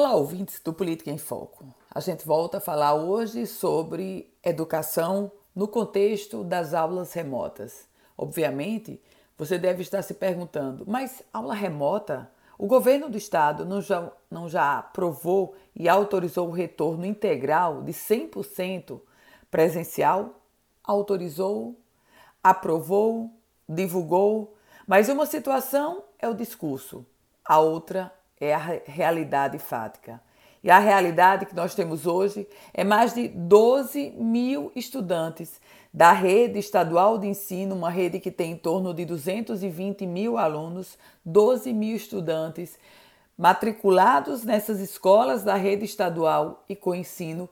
Olá, ouvintes do Política em Foco. A gente volta a falar hoje sobre educação no contexto das aulas remotas. Obviamente, você deve estar se perguntando, mas aula remota? O governo do estado não já, não já aprovou e autorizou o retorno integral de 100% presencial? Autorizou, aprovou, divulgou, mas uma situação é o discurso, a outra é a realidade fática. E a realidade que nós temos hoje é mais de 12 mil estudantes da rede estadual de ensino, uma rede que tem em torno de 220 mil alunos, 12 mil estudantes matriculados nessas escolas da rede estadual e com ensino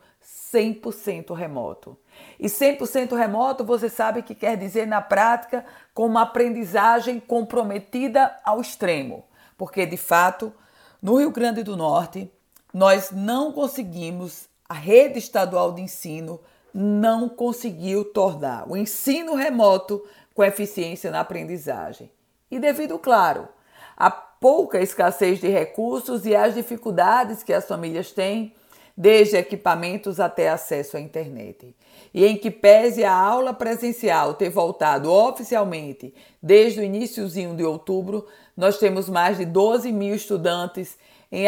100% remoto. E 100% remoto, você sabe que quer dizer na prática com uma aprendizagem comprometida ao extremo, porque de fato no Rio Grande do Norte, nós não conseguimos, a rede estadual de ensino não conseguiu tornar o ensino remoto com eficiência na aprendizagem. E devido, claro, à pouca escassez de recursos e às dificuldades que as famílias têm, desde equipamentos até acesso à internet. E em que pese a aula presencial ter voltado oficialmente desde o iníciozinho de outubro, nós temos mais de 12 mil estudantes em,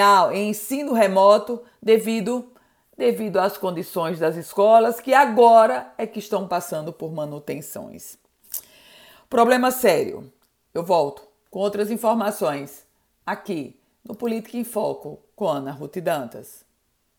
ensino remoto devido, devido às condições das escolas que agora é que estão passando por manutenções. Problema sério. Eu volto com outras informações aqui no Política em Foco com Ana Ruth Dantas.